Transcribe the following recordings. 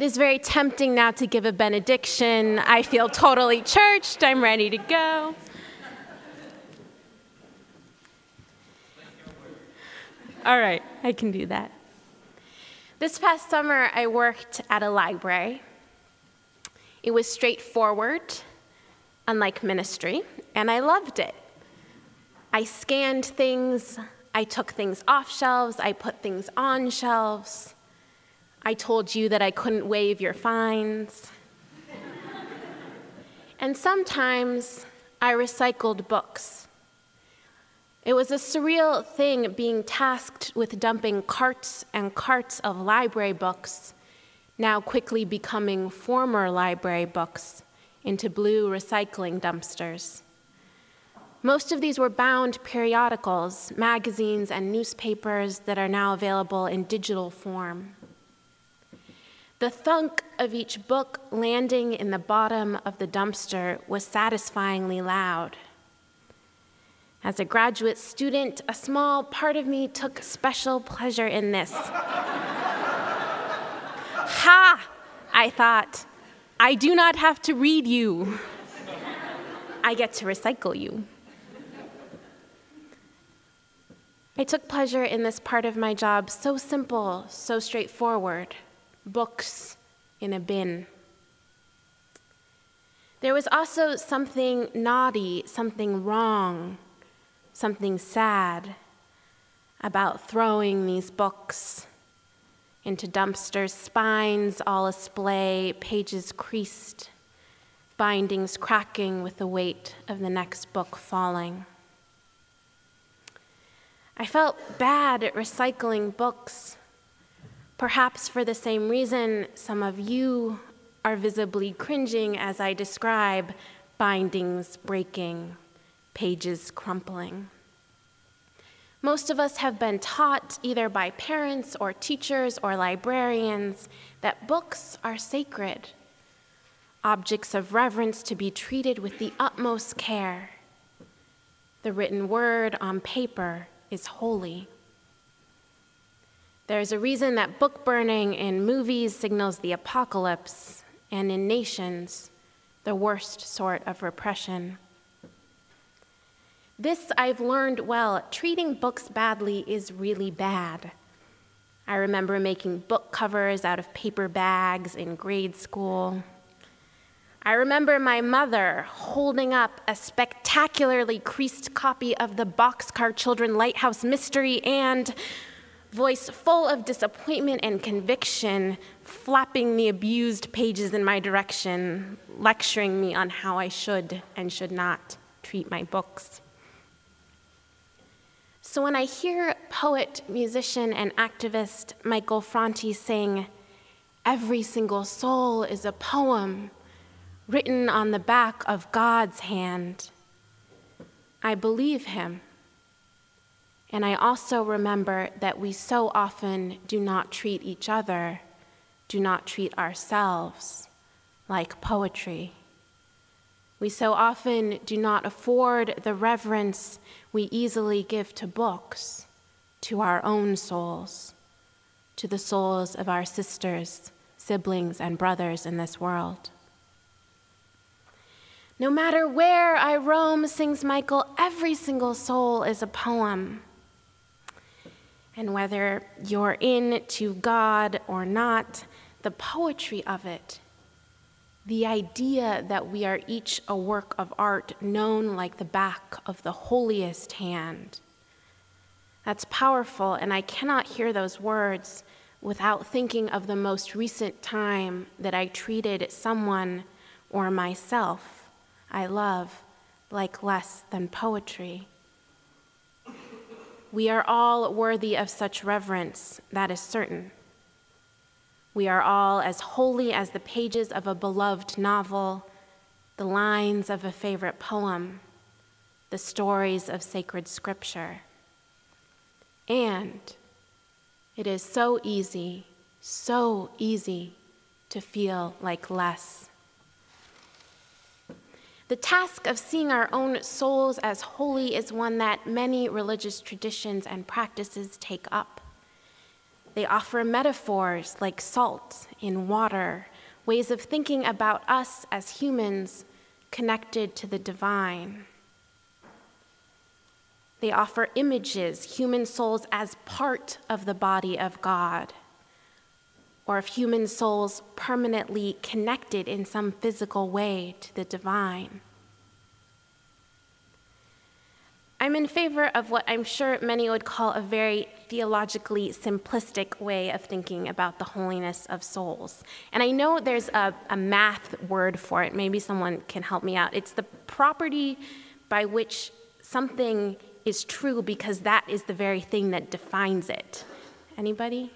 It is very tempting now to give a benediction. I feel totally churched. I'm ready to go. All right, I can do that. This past summer, I worked at a library. It was straightforward, unlike ministry, and I loved it. I scanned things, I took things off shelves, I put things on shelves. I told you that I couldn't waive your fines. and sometimes I recycled books. It was a surreal thing being tasked with dumping carts and carts of library books, now quickly becoming former library books, into blue recycling dumpsters. Most of these were bound periodicals, magazines, and newspapers that are now available in digital form. The thunk of each book landing in the bottom of the dumpster was satisfyingly loud. As a graduate student, a small part of me took special pleasure in this. ha! I thought, I do not have to read you. I get to recycle you. I took pleasure in this part of my job, so simple, so straightforward books in a bin. There was also something naughty, something wrong something sad about throwing these books into dumpsters, spines all asplay, pages creased, bindings cracking with the weight of the next book falling. I felt bad at recycling books, perhaps for the same reason some of you are visibly cringing as I describe bindings breaking pages crumpling. Most of us have been taught, either by parents or teachers or librarians, that books are sacred, objects of reverence to be treated with the utmost care. The written word on paper is holy. There's a reason that book burning in movies signals the apocalypse, and in nations, the worst sort of repression. This I've learned well. Treating books badly is really bad. I remember making book covers out of paper bags in grade school. I remember my mother holding up a spectacularly creased copy of the Boxcar Children Lighthouse Mystery and, voice full of disappointment and conviction, flapping the abused pages in my direction, lecturing me on how I should and should not treat my books. So when I hear poet, musician, and activist Michael Franti sing, Every single soul is a poem written on the back of God's hand, I believe him. And I also remember that we so often do not treat each other, do not treat ourselves like poetry. We so often do not afford the reverence we easily give to books, to our own souls, to the souls of our sisters, siblings, and brothers in this world. No matter where I roam, sings Michael, every single soul is a poem. And whether you're in to God or not, the poetry of it the idea that we are each a work of art known like the back of the holiest hand. That's powerful, and I cannot hear those words without thinking of the most recent time that I treated someone or myself I love like less than poetry. We are all worthy of such reverence, that is certain. We are all as holy as the pages of a beloved novel, the lines of a favorite poem, the stories of sacred scripture. And it is so easy, so easy to feel like less. The task of seeing our own souls as holy is one that many religious traditions and practices take up. They offer metaphors like salt in water, ways of thinking about us as humans connected to the divine. They offer images, human souls as part of the body of God, or of human souls permanently connected in some physical way to the divine. I'm in favor of what I'm sure many would call a very theologically simplistic way of thinking about the holiness of souls. And I know there's a, a, math word for it. Maybe someone can help me out. It's the property by which something is true because that is the very thing that defines it. Anybody?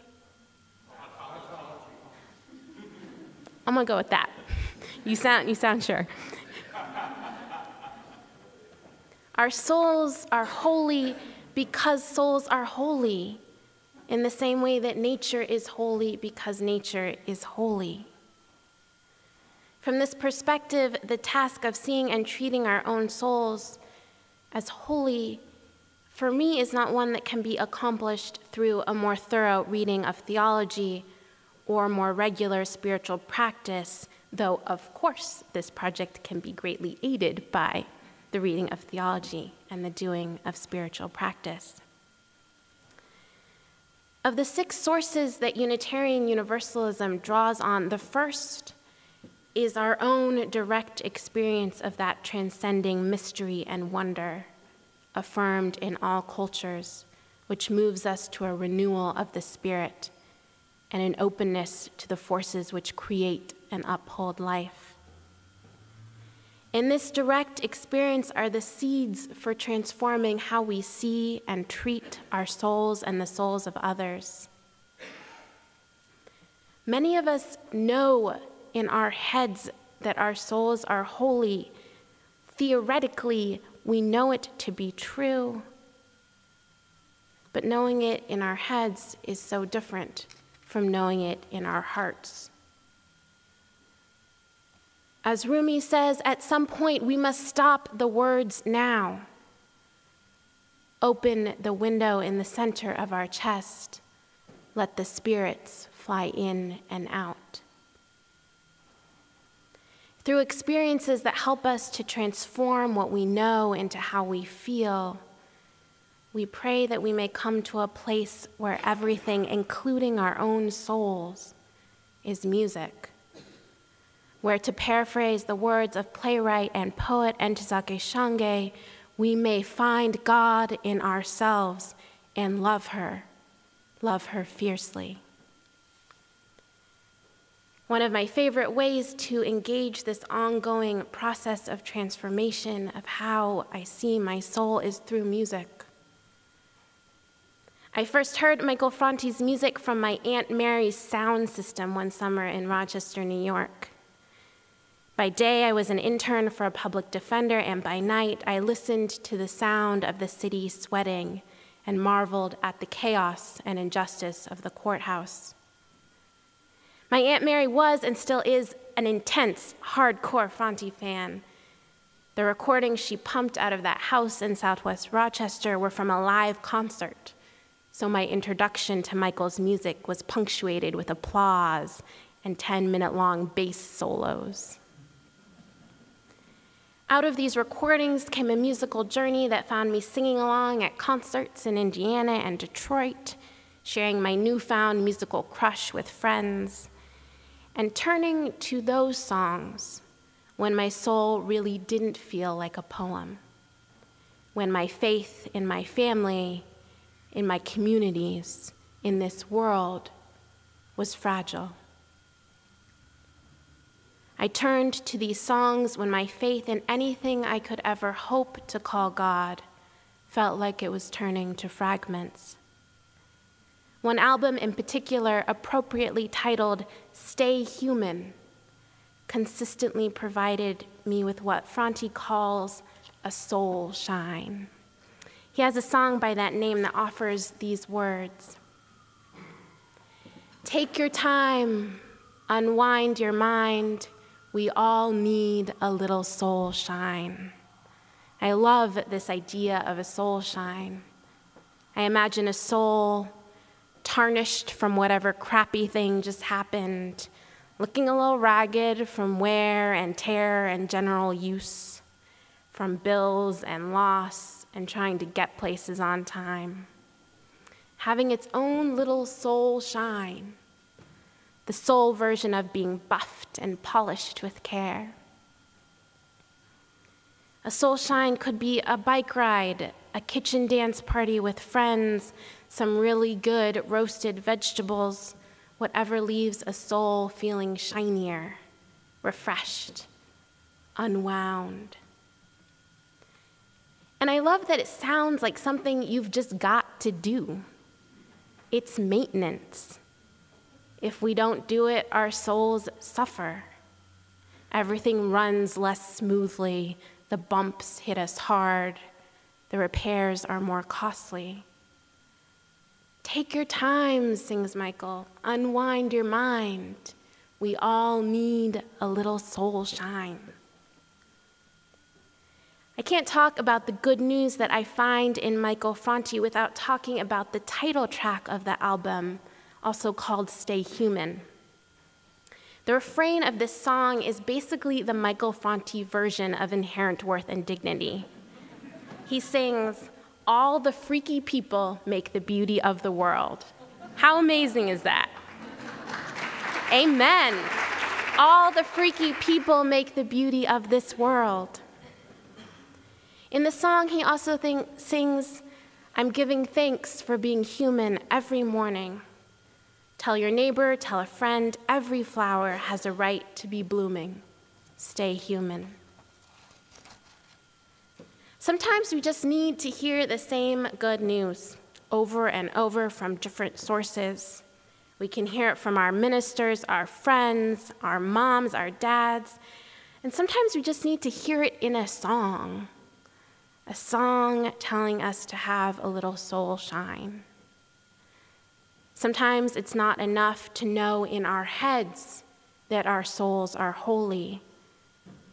I'm gonna go with that. You sound, you sound sure. Our souls are holy because souls are holy, in the same way that nature is holy because nature is holy. From this perspective, the task of seeing and treating our own souls as holy, for me, is not one that can be accomplished through a more thorough reading of theology or more regular spiritual practice, though, of course, this project can be greatly aided by the reading of theology and the doing of spiritual practice. Of the six sources that Unitarian Universalism draws on, the first is our own direct experience of that transcending mystery and wonder, affirmed in all cultures, which moves us to a renewal of the spirit and an openness to the forces which create and uphold life. In this direct experience are the seeds for transforming how we see and treat our souls and the souls of others. Many of us know in our heads that our souls are holy. Theoretically, we know it to be true. But knowing it in our heads is so different from knowing it in our hearts. As Rumi says, at some point we must stop the words now. Open the window in the center of our chest. Let the spirits fly in and out. Through experiences that help us to transform what we know into how we feel, we pray that we may come to a place where everything, including our own souls, is music where, to paraphrase the words of playwright and poet Ntozake Shange, we may find God in ourselves and love her, love her fiercely. One of my favorite ways to engage this ongoing process of transformation of how I see my soul is through music. I first heard Michael Franti's music from my Aunt Mary's sound system one summer in Rochester, New York. By day, I was an intern for a public defender, and by night, I listened to the sound of the city sweating and marveled at the chaos and injustice of the courthouse. My Aunt Mary was and still is an intense, hardcore Franti fan. The recordings she pumped out of that house in southwest Rochester were from a live concert, so my introduction to Michael's music was punctuated with applause and 10 minute long bass solos. Out of these recordings came a musical journey that found me singing along at concerts in Indiana and Detroit, sharing my newfound musical crush with friends, and turning to those songs when my soul really didn't feel like a poem, when my faith in my family, in my communities, in this world was fragile. I turned to these songs when my faith in anything I could ever hope to call God felt like it was turning to fragments. One album in particular, appropriately titled Stay Human, consistently provided me with what Franti calls a soul shine. He has a song by that name that offers these words Take your time, unwind your mind we all need a little soul shine. I love this idea of a soul shine. I imagine a soul tarnished from whatever crappy thing just happened, looking a little ragged from wear and tear and general use, from bills and loss and trying to get places on time, having its own little soul shine, the soul version of being buffed and polished with care. A soul shine could be a bike ride, a kitchen dance party with friends, some really good roasted vegetables, whatever leaves a soul feeling shinier, refreshed, unwound. And I love that it sounds like something you've just got to do. It's maintenance. If we don't do it, our souls suffer. Everything runs less smoothly, the bumps hit us hard, the repairs are more costly. Take your time, sings Michael. Unwind your mind. We all need a little soul shine. I can't talk about the good news that I find in Michael Franti without talking about the title track of the album, also called Stay Human. The refrain of this song is basically the Michael Franti version of Inherent Worth and Dignity. He sings, All the freaky people make the beauty of the world. How amazing is that? Amen. All the freaky people make the beauty of this world. In the song, he also think, sings, I'm giving thanks for being human every morning. Tell your neighbor, tell a friend, every flower has a right to be blooming. Stay human. Sometimes we just need to hear the same good news over and over from different sources. We can hear it from our ministers, our friends, our moms, our dads, and sometimes we just need to hear it in a song a song telling us to have a little soul shine. Sometimes it's not enough to know in our heads that our souls are holy.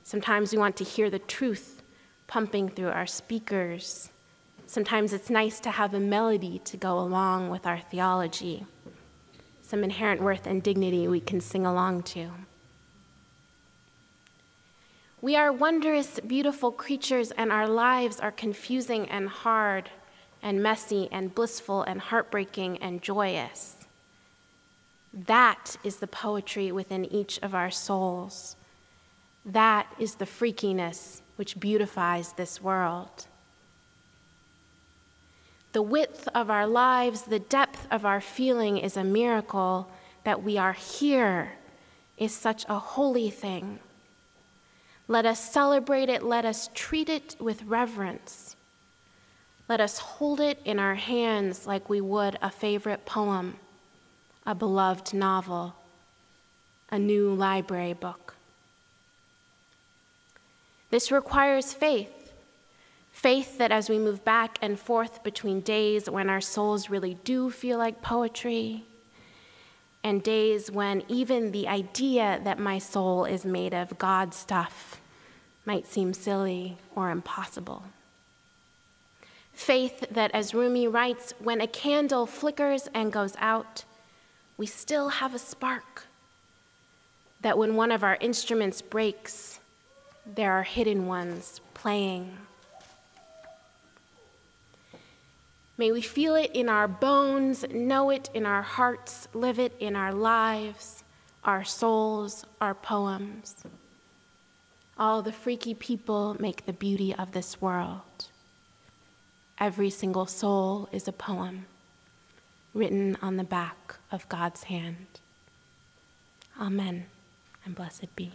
Sometimes we want to hear the truth pumping through our speakers. Sometimes it's nice to have a melody to go along with our theology, some inherent worth and dignity we can sing along to. We are wondrous, beautiful creatures, and our lives are confusing and hard, and messy, and blissful, and heartbreaking, and joyous. That is the poetry within each of our souls. That is the freakiness which beautifies this world. The width of our lives, the depth of our feeling is a miracle. That we are here is such a holy thing. Let us celebrate it. Let us treat it with reverence. Let us hold it in our hands like we would a favorite poem, a beloved novel, a new library book. This requires faith. Faith that as we move back and forth between days when our souls really do feel like poetry and days when even the idea that my soul is made of God stuff might seem silly or impossible. Faith that, as Rumi writes, when a candle flickers and goes out, we still have a spark. That when one of our instruments breaks, there are hidden ones playing. May we feel it in our bones, know it in our hearts, live it in our lives, our souls, our poems. All the freaky people make the beauty of this world. Every single soul is a poem written on the back of God's hand. Amen and blessed be.